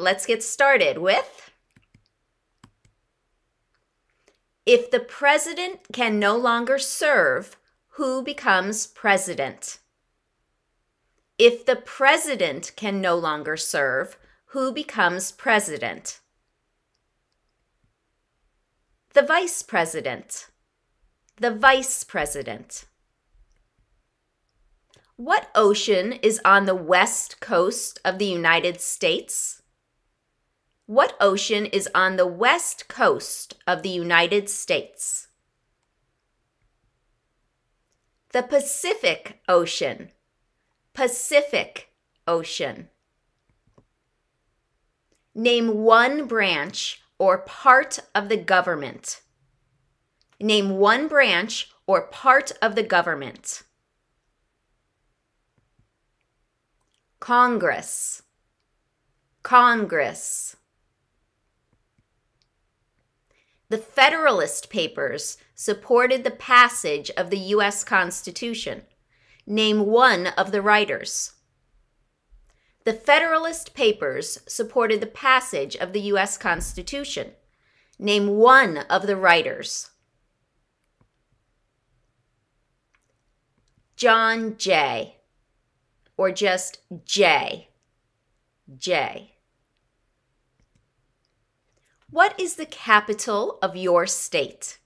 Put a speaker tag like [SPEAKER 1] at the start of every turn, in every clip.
[SPEAKER 1] let's get started with If the president can no longer serve, who becomes president? If the president can no longer serve, who becomes president? The vice president. The vice president. What ocean is on the west coast of the United States? What ocean is on the west coast of the United States? The Pacific Ocean. Pacific Ocean. Name one branch or part of the government. Name one branch or part of the government. Congress. Congress. The Federalist Papers supported the passage of the U.S. Constitution. Name one of the writers. The Federalist Papers supported the passage of the U.S. Constitution. Name one of the writers. John Jay or just Jay. Jay. What is the capital of your state?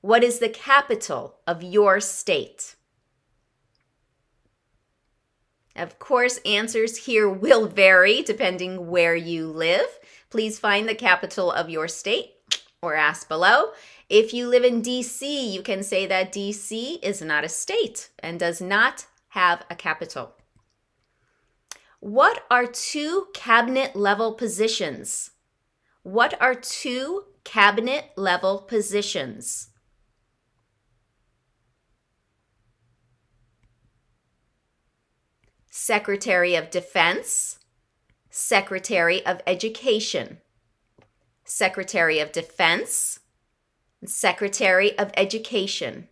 [SPEAKER 1] What is the capital of your state? Of course, answers here will vary depending where you live. Please find the capital of your state or ask below. If you live in DC, you can say that DC is not a state and does not have a capital. What are two cabinet level positions? What are two cabinet level positions? Secretary of Defense, Secretary of Education, Secretary of Defense, Secretary of Education.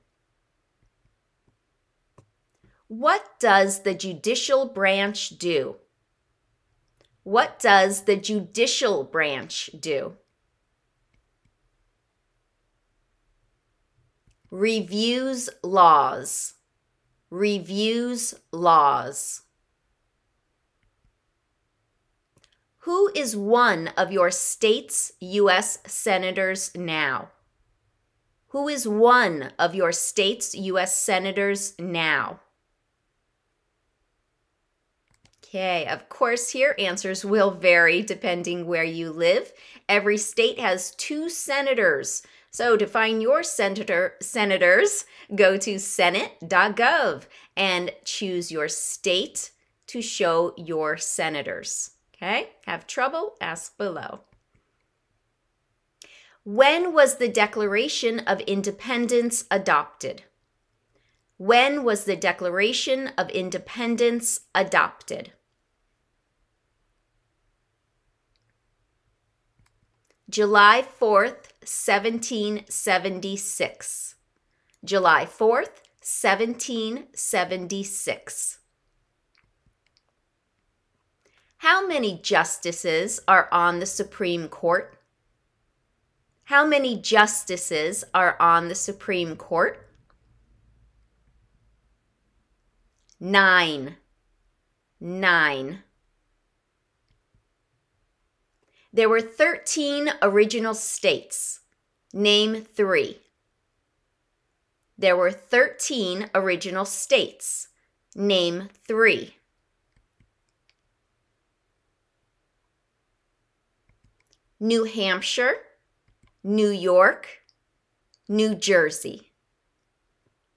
[SPEAKER 1] What does the judicial branch do? What does the judicial branch do? Reviews laws. Reviews laws. Who is one of your state's U.S. senators now? Who is one of your state's U.S. senators now? Okay, of course, here answers will vary depending where you live. Every state has two senators. So to find your senator senators, go to senate.gov and choose your state to show your senators. Okay? Have trouble? Ask below. When was the Declaration of Independence adopted? When was the Declaration of Independence adopted? July 4th, 1776. July 4th, 1776. How many justices are on the Supreme Court? How many justices are on the Supreme Court? Nine. Nine. There were 13 original states. Name three. There were 13 original states. Name three. New Hampshire, New York, New Jersey.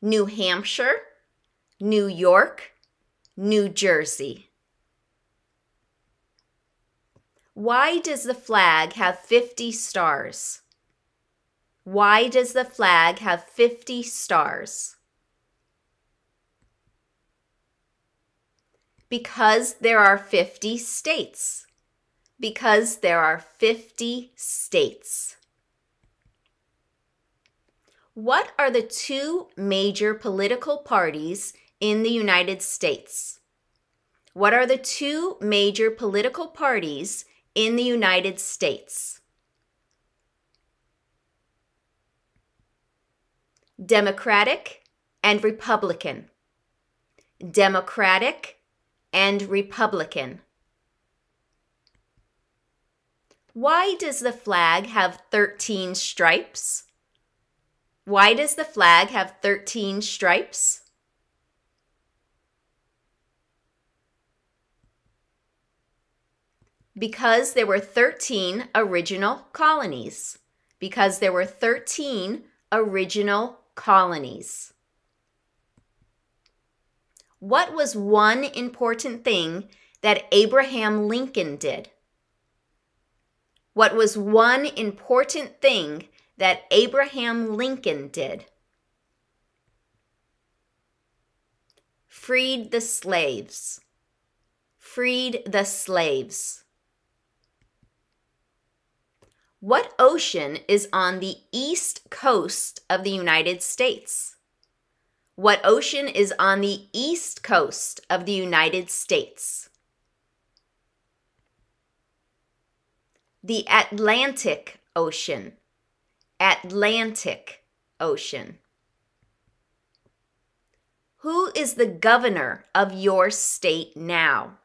[SPEAKER 1] New Hampshire, New York, New Jersey. Why does the flag have 50 stars? Why does the flag have 50 stars? Because there are 50 states. Because there are 50 states. What are the two major political parties in the United States? What are the two major political parties in the United States? Democratic and Republican. Democratic and Republican. Why does the flag have 13 stripes? Why does the flag have 13 stripes? Because there were 13 original colonies. Because there were 13 original colonies. What was one important thing that Abraham Lincoln did? What was one important thing that Abraham Lincoln did? Freed the slaves. Freed the slaves. What ocean is on the east coast of the United States? What ocean is on the east coast of the United States? the Atlantic Ocean. Atlantic Ocean. Who is the governor of your state now?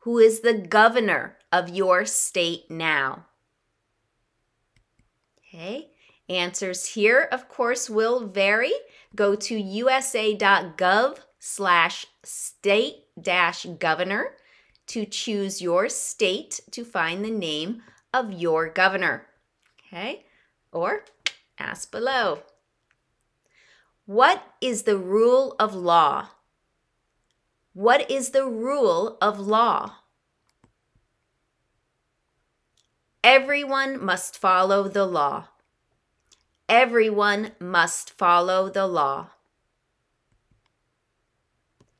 [SPEAKER 1] Who is the governor of your state now? Okay, answers here, of course, will vary. Go to usa.gov slash state dash governor to choose your state to find the name of your governor. Okay? Or ask below. What is the rule of law? What is the rule of law? Everyone must follow the law. Everyone must follow the law.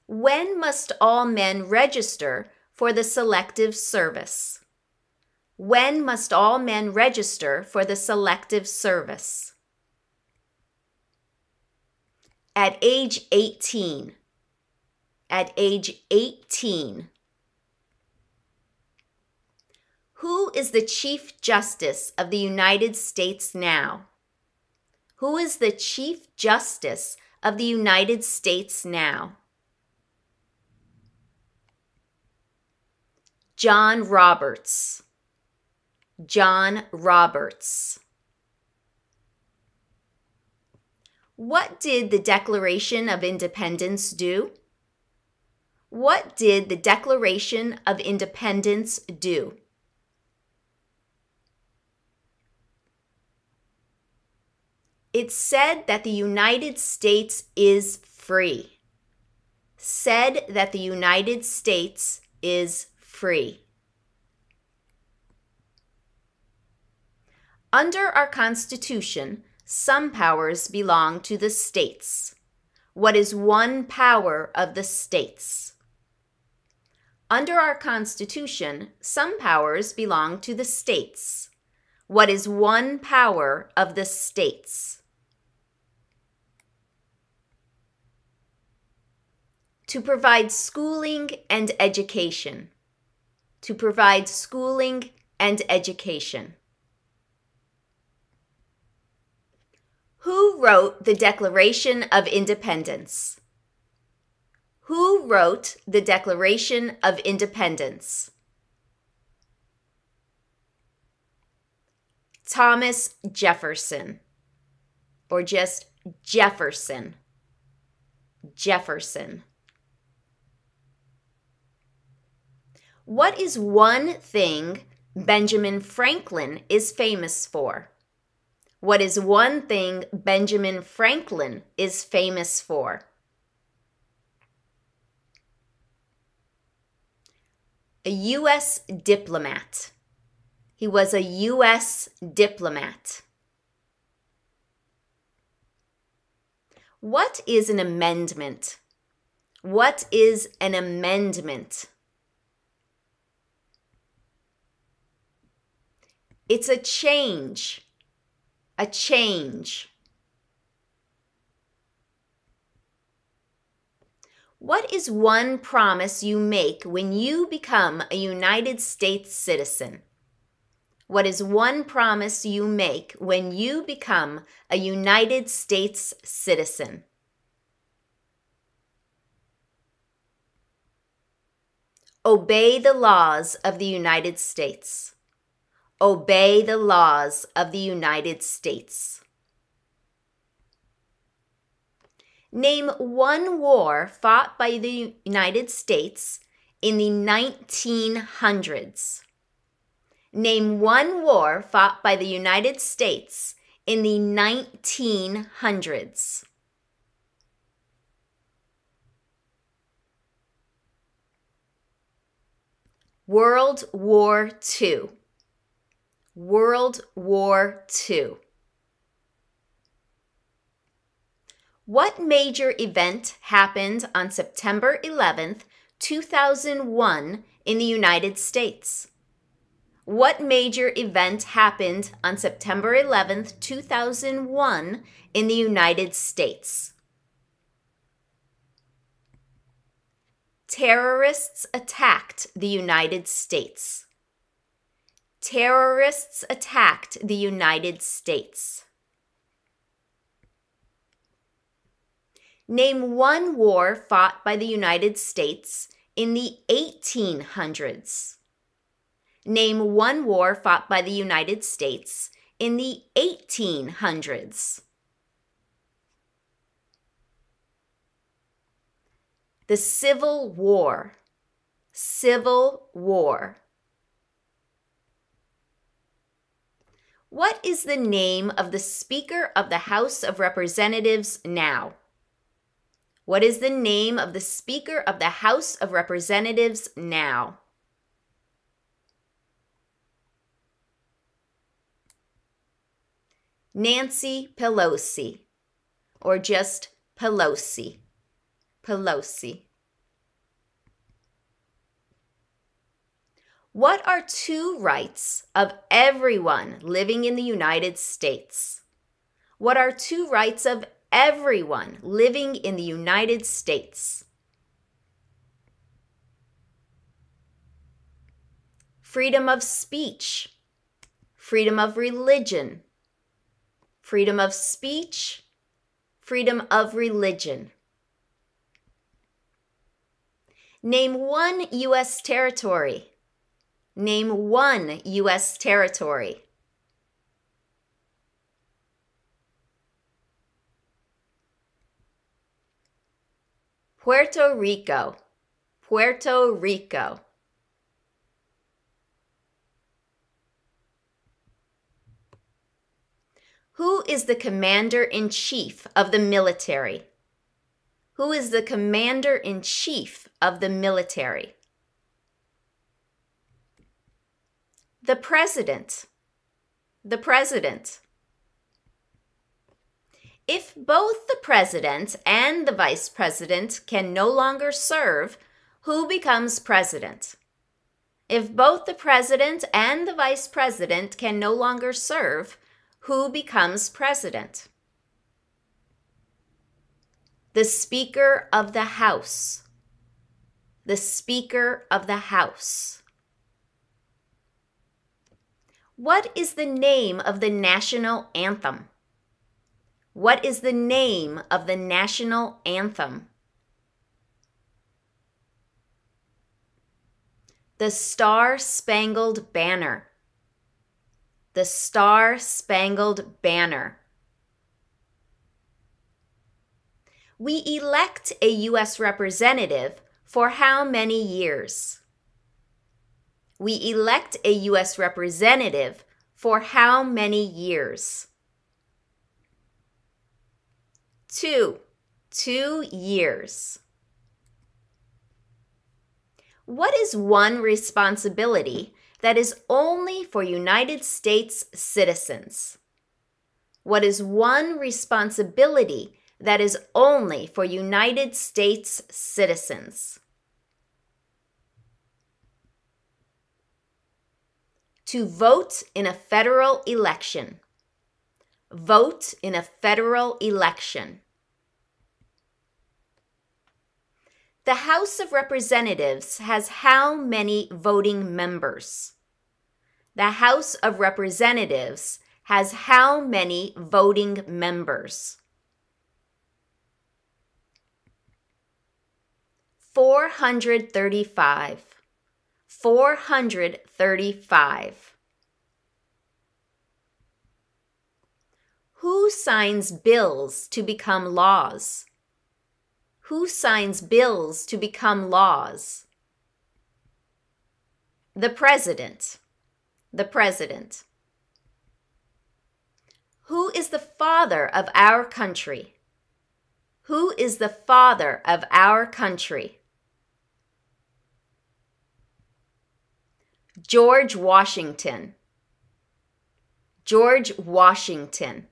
[SPEAKER 1] When must all men register for the selective service? When must all men register for the selective service? At age 18. At age 18. Who is the Chief Justice of the United States now? Who is the Chief Justice of the United States now? John Roberts. John Roberts. What did the Declaration of Independence do? What did the Declaration of Independence do? It said that the United States is free. Said that the United States is free. Under our Constitution, some powers belong to the states. What is one power of the states? Under our Constitution, some powers belong to the states. What is one power of the states? To provide schooling and education. To provide schooling and education. Who wrote the Declaration of Independence? Who wrote the Declaration of Independence? Thomas Jefferson, or just Jefferson. Jefferson. What is one thing Benjamin Franklin is famous for? What is one thing Benjamin Franklin is famous for? A U.S. diplomat. He was a U.S. diplomat. What is an amendment? What is an amendment? It's a change a change. What is one promise you make when you become a United States citizen? What is one promise you make when you become a United States citizen? Obey the laws of the United States. Obey the laws of the United States. Name one war fought by the United States in the 1900s. Name one war fought by the United States in the 1900s. World War II. World War II. What major event happened on September 11th, 2001 in the United States? What major event happened on September 11th, 2001 in the United States? Terrorists attacked the United States. Terrorists attacked the United States. Name one war fought by the United States in the 1800s. Name one war fought by the United States in the 1800s. The Civil War. Civil War. What is the name of the Speaker of the House of Representatives now? What is the name of the Speaker of the House of Representatives now? Nancy Pelosi, or just Pelosi. Pelosi. What are two rights of everyone living in the United States? What are two rights of everyone living in the United States? Freedom of speech, freedom of religion, freedom of speech, freedom of religion. Name one U.S. territory. Name one U.S. territory. Puerto Rico. Puerto Rico. Who is the commander in chief of the military? Who is the commander in chief of the military? The president. The president. If both the president and the vice president can no longer serve, who becomes president? If both the president and the vice president can no longer serve, who becomes president? The Speaker of the House. The Speaker of the House. What is the name of the national anthem? What is the name of the national anthem? The Star Spangled Banner. The Star Spangled Banner. We elect a U.S. representative for how many years? We elect a U.S. representative for how many years? Two. Two years. What is one responsibility that is only for United States citizens? What is one responsibility that is only for United States citizens? To vote in a federal election. Vote in a federal election. The House of Representatives has how many voting members? The House of Representatives has how many voting members? 435. 435. Who signs bills to become laws? Who signs bills to become laws? The President. The President. Who is the father of our country? Who is the father of our country? George Washington. George Washington.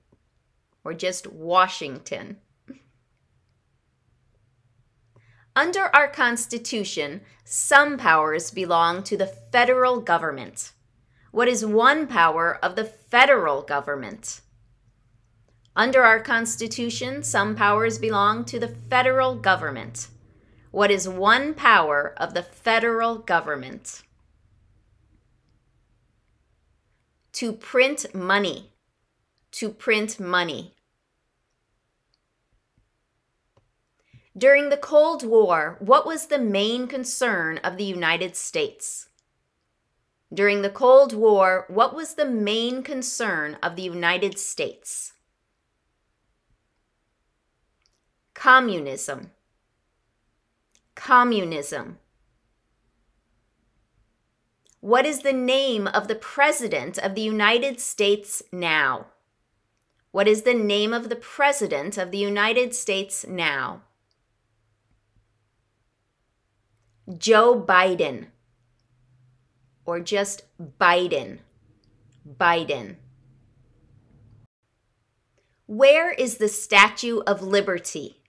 [SPEAKER 1] Or just Washington. Under our Constitution, some powers belong to the federal government. What is one power of the federal government? Under our Constitution, some powers belong to the federal government. What is one power of the federal government? To print money. To print money. During the Cold War, what was the main concern of the United States? During the Cold War, what was the main concern of the United States? Communism. Communism. What is the name of the President of the United States now? What is the name of the President of the United States now? Joe Biden, or just Biden. Biden. Where is the Statue of Liberty?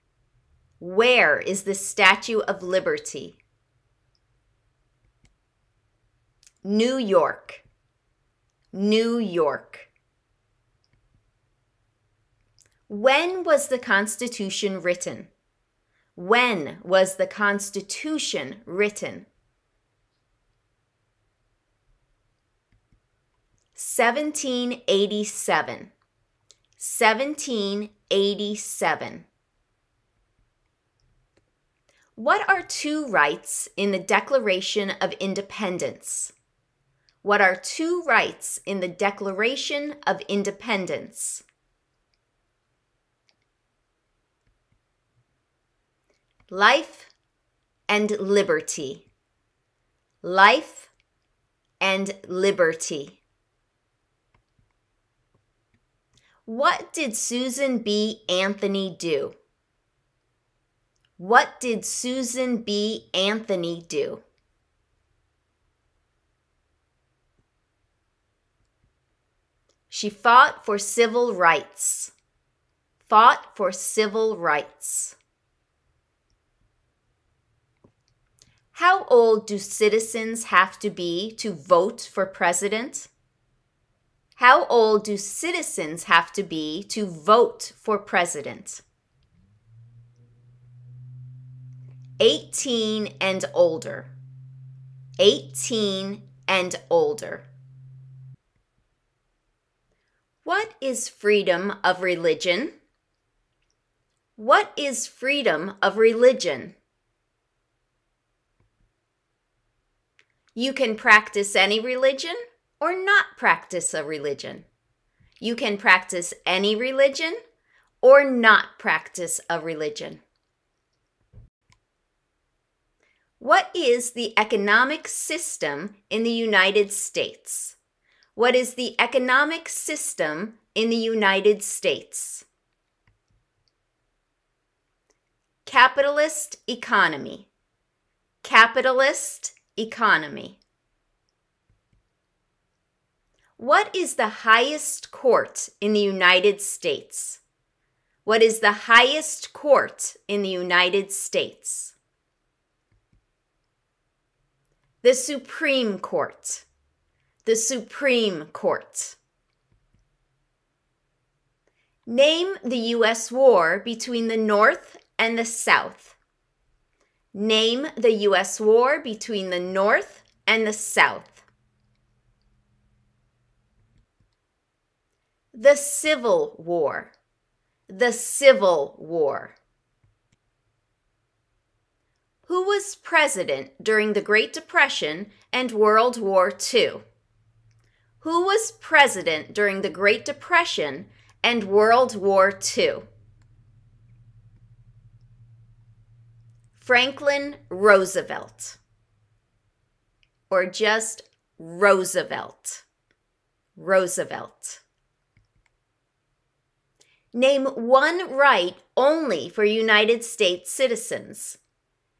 [SPEAKER 1] Where is the Statue of Liberty? New York. New York. When was the Constitution written? When was the Constitution written? 1787. 1787. What are two rights in the Declaration of Independence? What are two rights in the Declaration of Independence? life and liberty. Life and liberty. What did Susan B. Anthony do? What did Susan B. Anthony do? She fought for civil rights. Fought for civil rights. How old do citizens have to be to vote for president? How old do citizens have to be to vote for president? 18 and older. 18 and older. What is freedom of religion? What is freedom of religion? You can practice any religion or not practice a religion. You can practice any religion or not practice a religion. What is the economic system in the United States? What is the economic system in the United States? Capitalist economy. Capitalist economy. What is the highest court in the United States? What is the highest court in the United States? The Supreme Court the Supreme Court. Name the U.S. war between the North and the South. Name the U.S. war between the North and the South. The Civil War. The Civil War. Who was president during the Great Depression and World War II? Who was president during the Great Depression and World War II? Franklin Roosevelt. Or just Roosevelt. Roosevelt. Name one right only for United States citizens.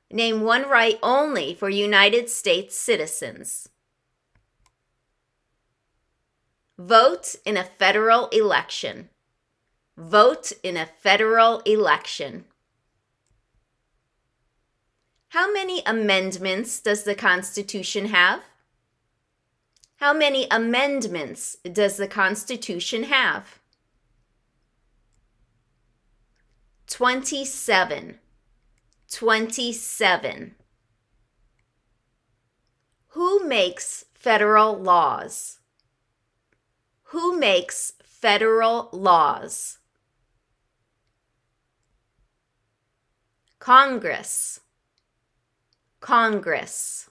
[SPEAKER 1] Name one right only for United States citizens. Vote in a federal election. Vote in a federal election. How many amendments does the Constitution have? How many amendments does the Constitution have? 27. 27. Who makes federal laws? Who makes federal laws? Congress. Congress.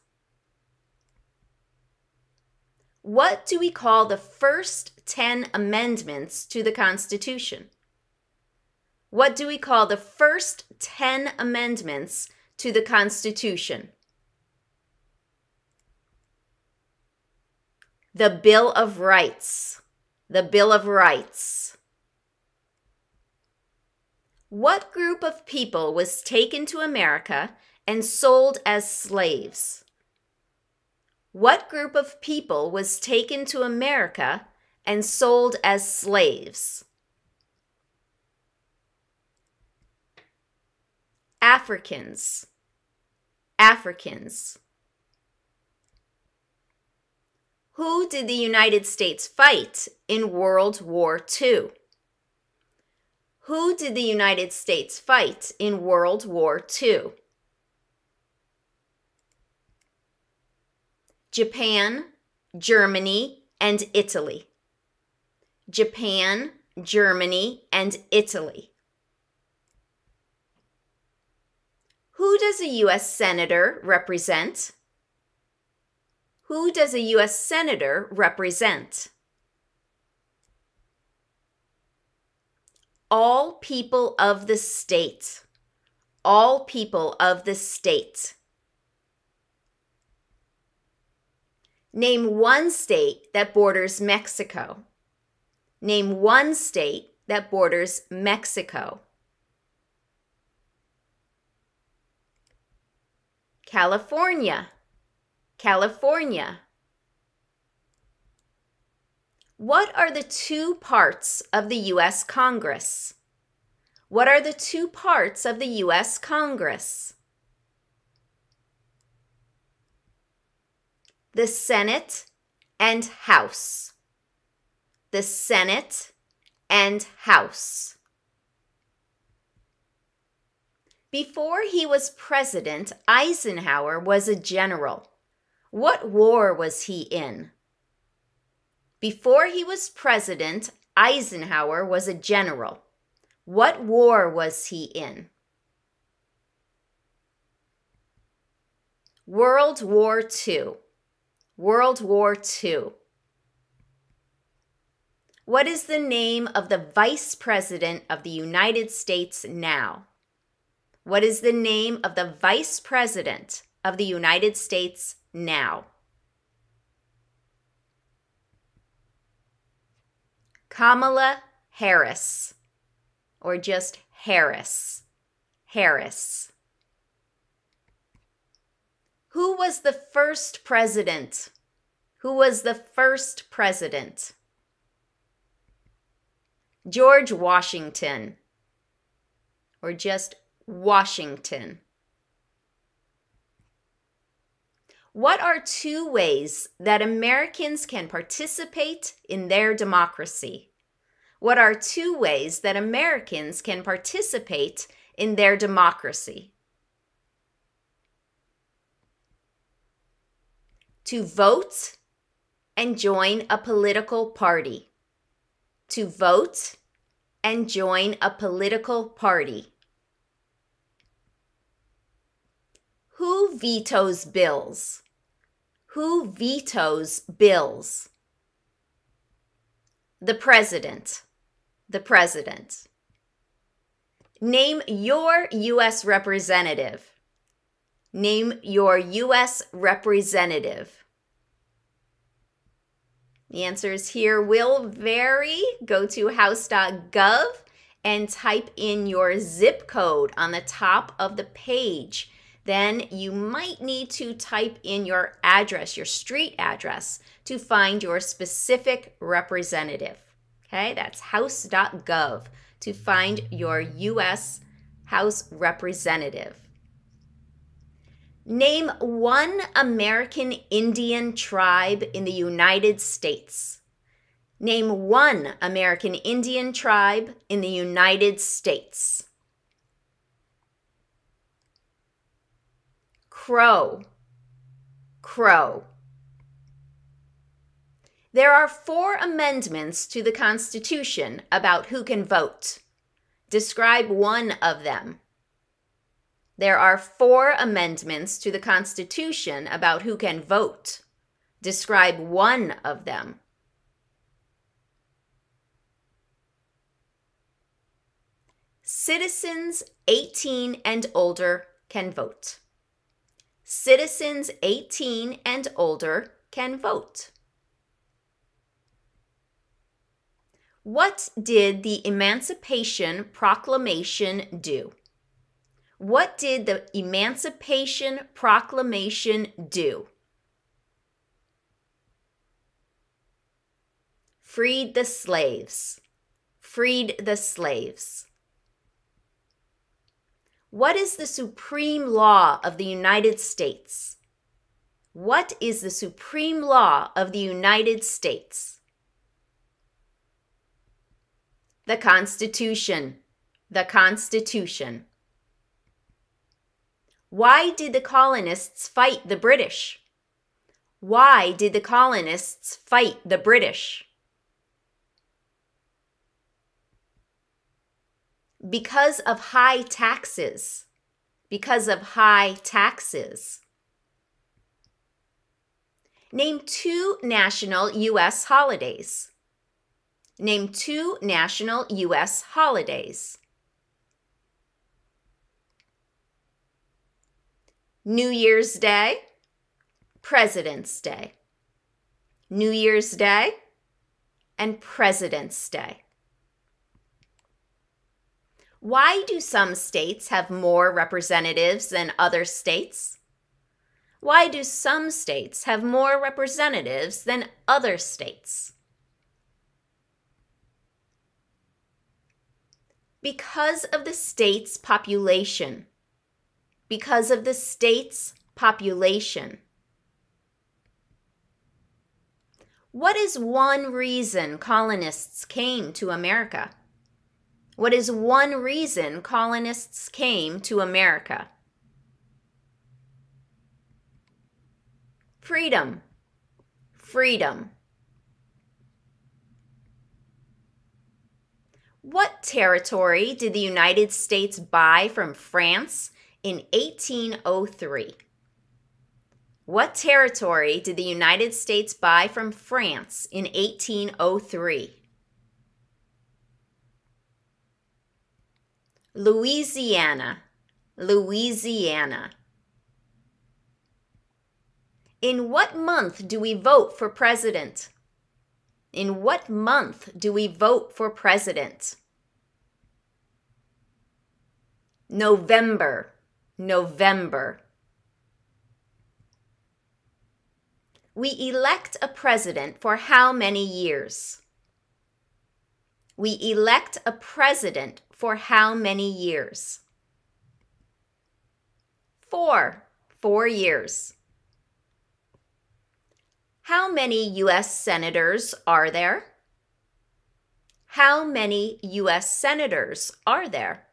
[SPEAKER 1] What do we call the first 10 amendments to the Constitution? What do we call the first 10 amendments to the Constitution? The Bill of Rights the Bill of Rights. What group of people was taken to America and sold as slaves? What group of people was taken to America and sold as slaves? Africans. Africans. Who did the United States fight in World War II? Who did the United States fight in World War II? Japan, Germany, and Italy. Japan, Germany, and Italy. Who does a U.S. Senator represent? Who does a U.S. Senator represent? All people of the state. All people of the state. Name one state that borders Mexico. Name one state that borders Mexico. California. California. What are the two parts of the U.S. Congress? What are the two parts of the U.S. Congress? The Senate and House. The Senate and House. Before he was president, Eisenhower was a general. What war was he in? Before he was president, Eisenhower was a general. What war was he in? World War II. World War II. What is the name of the Vice President of the United States now? What is the name of the Vice President of the United States now. Kamala Harris, or just Harris. Harris. Who was the first president? Who was the first president? George Washington, or just Washington. What are two ways that Americans can participate in their democracy? What are two ways that Americans can participate in their democracy? To vote and join a political party. To vote and join a political party. Who vetoes bills? Who vetoes bills? The president. The president. Name your U.S. representative. Name your U.S. representative. The answers here will vary. Go to house.gov and type in your zip code on the top of the page. Then you might need to type in your address, your street address, to find your specific representative. Okay, that's house.gov to find your U.S. House representative. Name one American Indian tribe in the United States. Name one American Indian tribe in the United States. Crow. Crow. There are four amendments to the Constitution about who can vote. Describe one of them. There are four amendments to the Constitution about who can vote. Describe one of them. Citizens 18 and older can vote. Citizens 18 and older can vote. What did the Emancipation Proclamation do? What did the Emancipation Proclamation do? Freed the slaves. Freed the slaves. What is the supreme law of the United States? What is the supreme law of the United States? The Constitution. The Constitution. Why did the colonists fight the British? Why did the colonists fight the British? Because of high taxes. Because of high taxes. Name two national U.S. holidays. Name two national U.S. holidays. New Year's Day, President's Day. New Year's Day and President's Day. Why do some states have more representatives than other states? Why do some states have more representatives than other states? because of the state's population. Because of the state's population. What is one reason colonists came to America? What is one reason colonists came to America? Freedom. Freedom. What territory did the United States buy from France in 1803? What territory did the United States buy from France in 1803? Louisiana, Louisiana. In what month do we vote for president? In what month do we vote for president? November, November. We elect a president for how many years? We elect a president for how many years? Four, four years. How many U.S. senators are there? How many U.S. senators are there?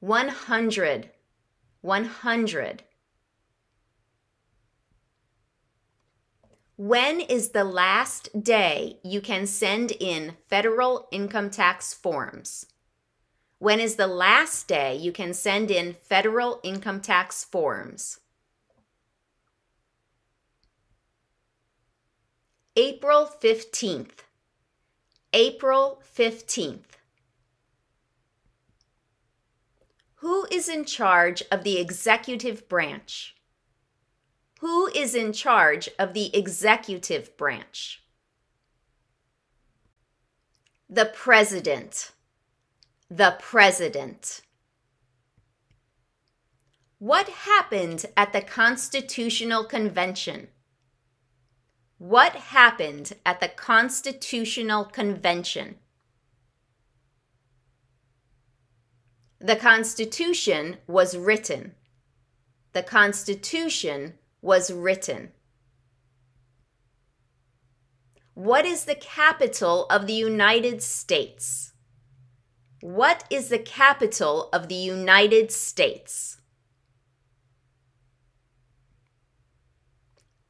[SPEAKER 1] 100. 100. When is the last day you can send in federal income tax forms? When is the last day you can send in federal income tax forms? April 15th. April 15th. Who is in charge of the executive branch? Who is in charge of the executive branch? The president. The president. What happened at the Constitutional Convention? What happened at the Constitutional Convention? The Constitution was written. The Constitution was written. What is the capital of the United States? What is the capital of the United States?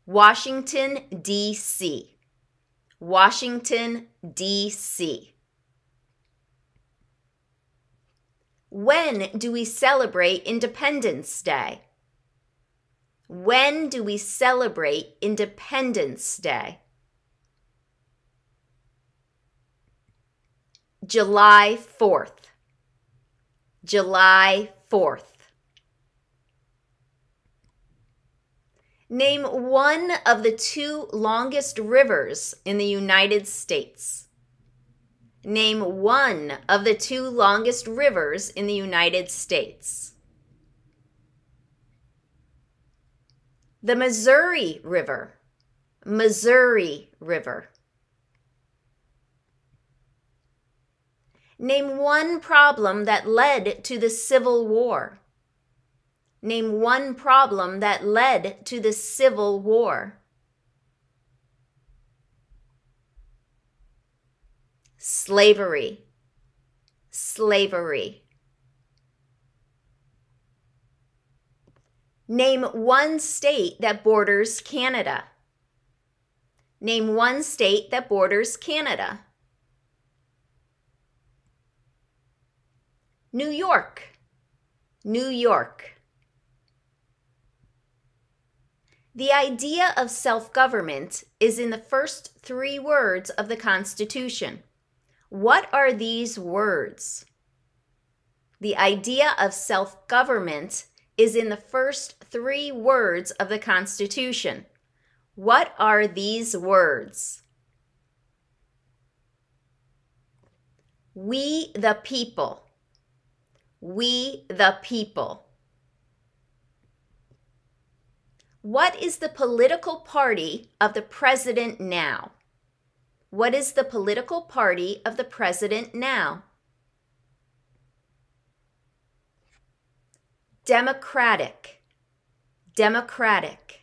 [SPEAKER 1] Washington, D.C. Washington, D.C. When do we celebrate Independence Day? When do we celebrate Independence Day? July 4th. July 4th. Name one of the two longest rivers in the United States. Name one of the two longest rivers in the United States. The Missouri River. Missouri River. Name one problem that led to the Civil War. Name one problem that led to the Civil War. Slavery. Slavery. Name one state that borders Canada. Name one state that borders Canada. New York. New York. The idea of self government is in the first three words of the Constitution. What are these words? The idea of self government is in the first three words of the Constitution. What are these words? We the people. We the people. What is the political party of the president now? What is the political party of the president now? Democratic, Democratic.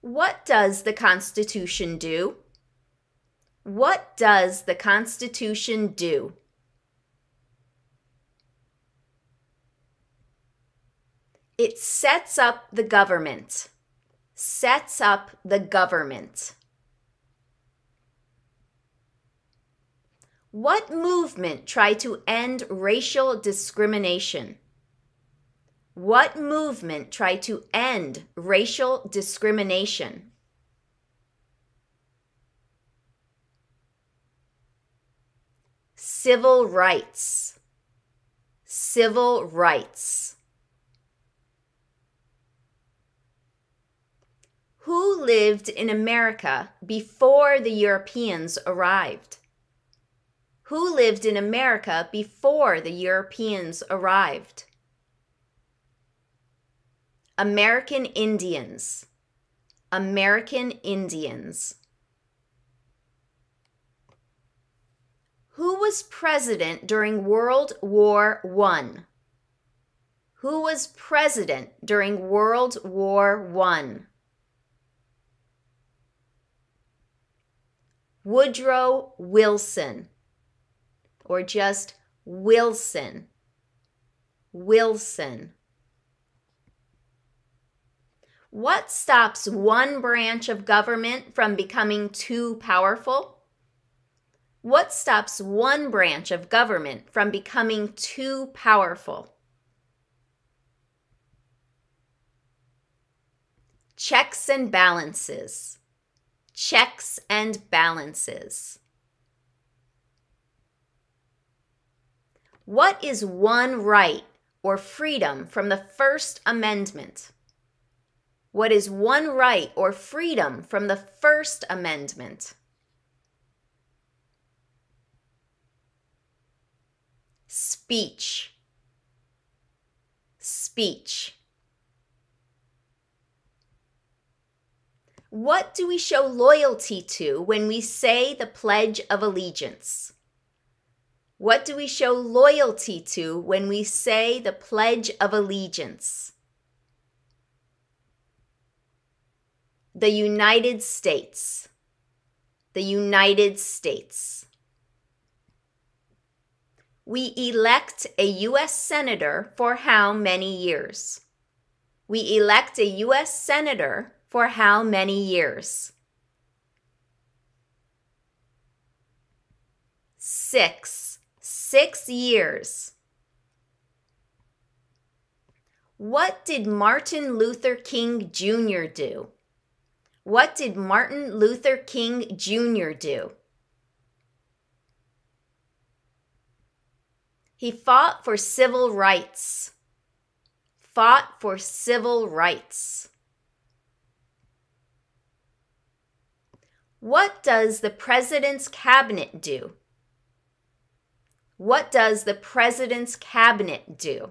[SPEAKER 1] What does the Constitution do? What does the Constitution do? It sets up the government. Sets up the government. What movement tried to end racial discrimination? What movement tried to end racial discrimination? Civil rights. Civil rights. Who lived in America before the Europeans arrived? Who lived in America before the Europeans arrived. American Indians. American Indians. Who was president during World War I? Who was president during World War I? Woodrow Wilson or just Wilson. Wilson. What stops one branch of government from becoming too powerful? What stops one branch of government from becoming too powerful? Checks and balances. Checks and balances. What is one right or freedom from the First Amendment? What is one right or freedom from the First Amendment? Speech. Speech. What do we show loyalty to when we say the Pledge of Allegiance? What do we show loyalty to when we say the Pledge of Allegiance? The United States. The United States we elect a U.S. Senator for how many years? We elect a U.S. Senator for how many years? Six. Six years. What did Martin Luther King Jr. do? What did Martin Luther King Jr. do? He fought for civil rights. Fought for civil rights. What does the president's cabinet do? What does the president's cabinet do?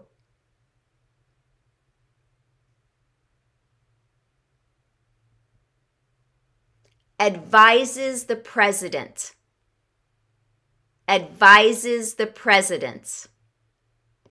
[SPEAKER 1] Advises the president advises the president.